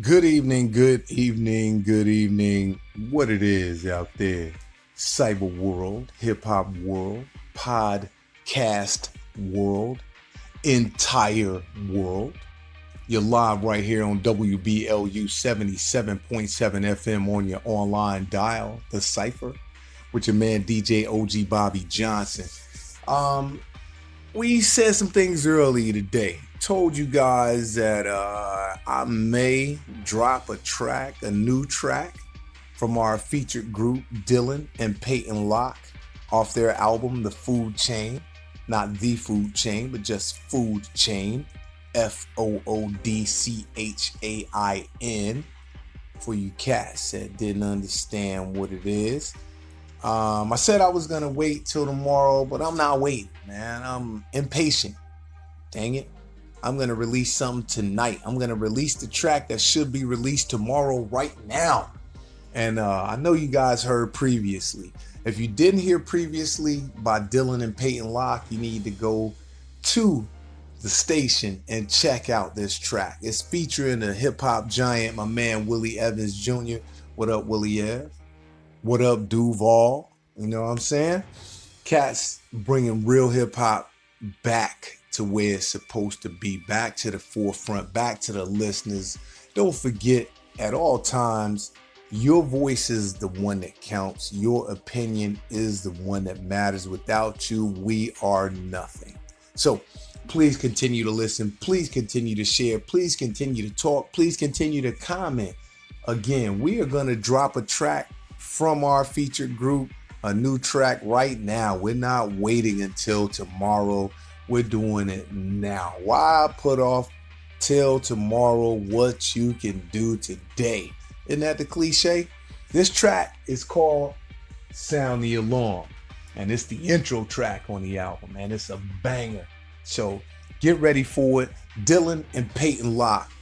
Good evening, good evening, good evening. What it is out there, cyber world, hip hop world, podcast world, entire world. You're live right here on WBLU 77.7 FM on your online dial, The Cypher, with your man DJ OG Bobby Johnson. Um, we said some things earlier today. Told you guys that uh, I may drop a track, a new track from our featured group, Dillon and Paten Locke, off their album, The Food Chain. Not The Food Chain, but just Food Chain. F O O D C H A I N. For you cats that didn't understand what it is. Um, I said I was gonna wait till tomorrow, but I'm not waiting, man. I'm impatient. Dang it. I'm gonna release something tonight. I'm gonna release the track that should be released tomorrow, right now. And uh, I know you guys heard previously. If you didn't hear previously by Dillon and Paten Locke, you need to go to the station and check out this track. It's featuring a hip hop giant, my man Willie Evans Jr. What up, Willie Ev? What up, Duval? You know what I'm saying? Cats bringing real hip hop back to where it's supposed to be, back to the forefront, back to the listeners. Don't forget, at all times, your voice is the one that counts. Your opinion is the one that matters. Without you, we are nothing. So please continue to listen. Please continue to share. Please continue to talk. Please continue to comment. Again, we are going to drop a track from our featured group, a new track right now. We're not waiting until tomorrow. We're doing it now. Why put off till tomorrow what you can do today? Isn't that the cliche? This track is called Sound the Alarm, and it's the intro track on the album, and it's a banger. So get ready for it. Dillon and Paten Locke,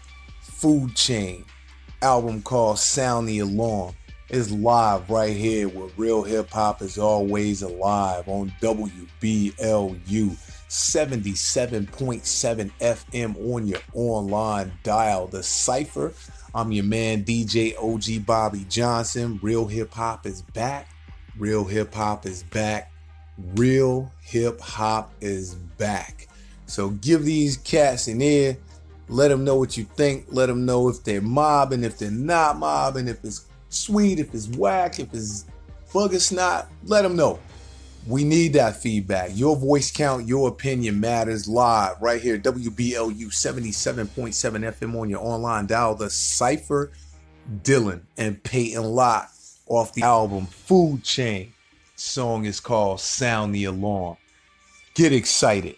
Food Chain, album called Sound the Alarm is live right here where real hip hop is always alive on WBLU 77.7 FM on your online dial. The Cypher. I'm your man, DJ OG Bobby Johnson. Real hip hop is back. Real hip hop is back. Real hip hop is back. So give these cats an ear. Let them know what you think. Let them know if they're mobbing, if they're not mobbing, if it's sweet, if it's whack, if it's bugger not, let them know. We need that feedback. Your voice count, your opinion matters live right here. WBLU 77.7 FM on your online dial. The Cypher Dillon and Paten Locke off the album Food Chain. Song is called Sound the Alarm. Get excited.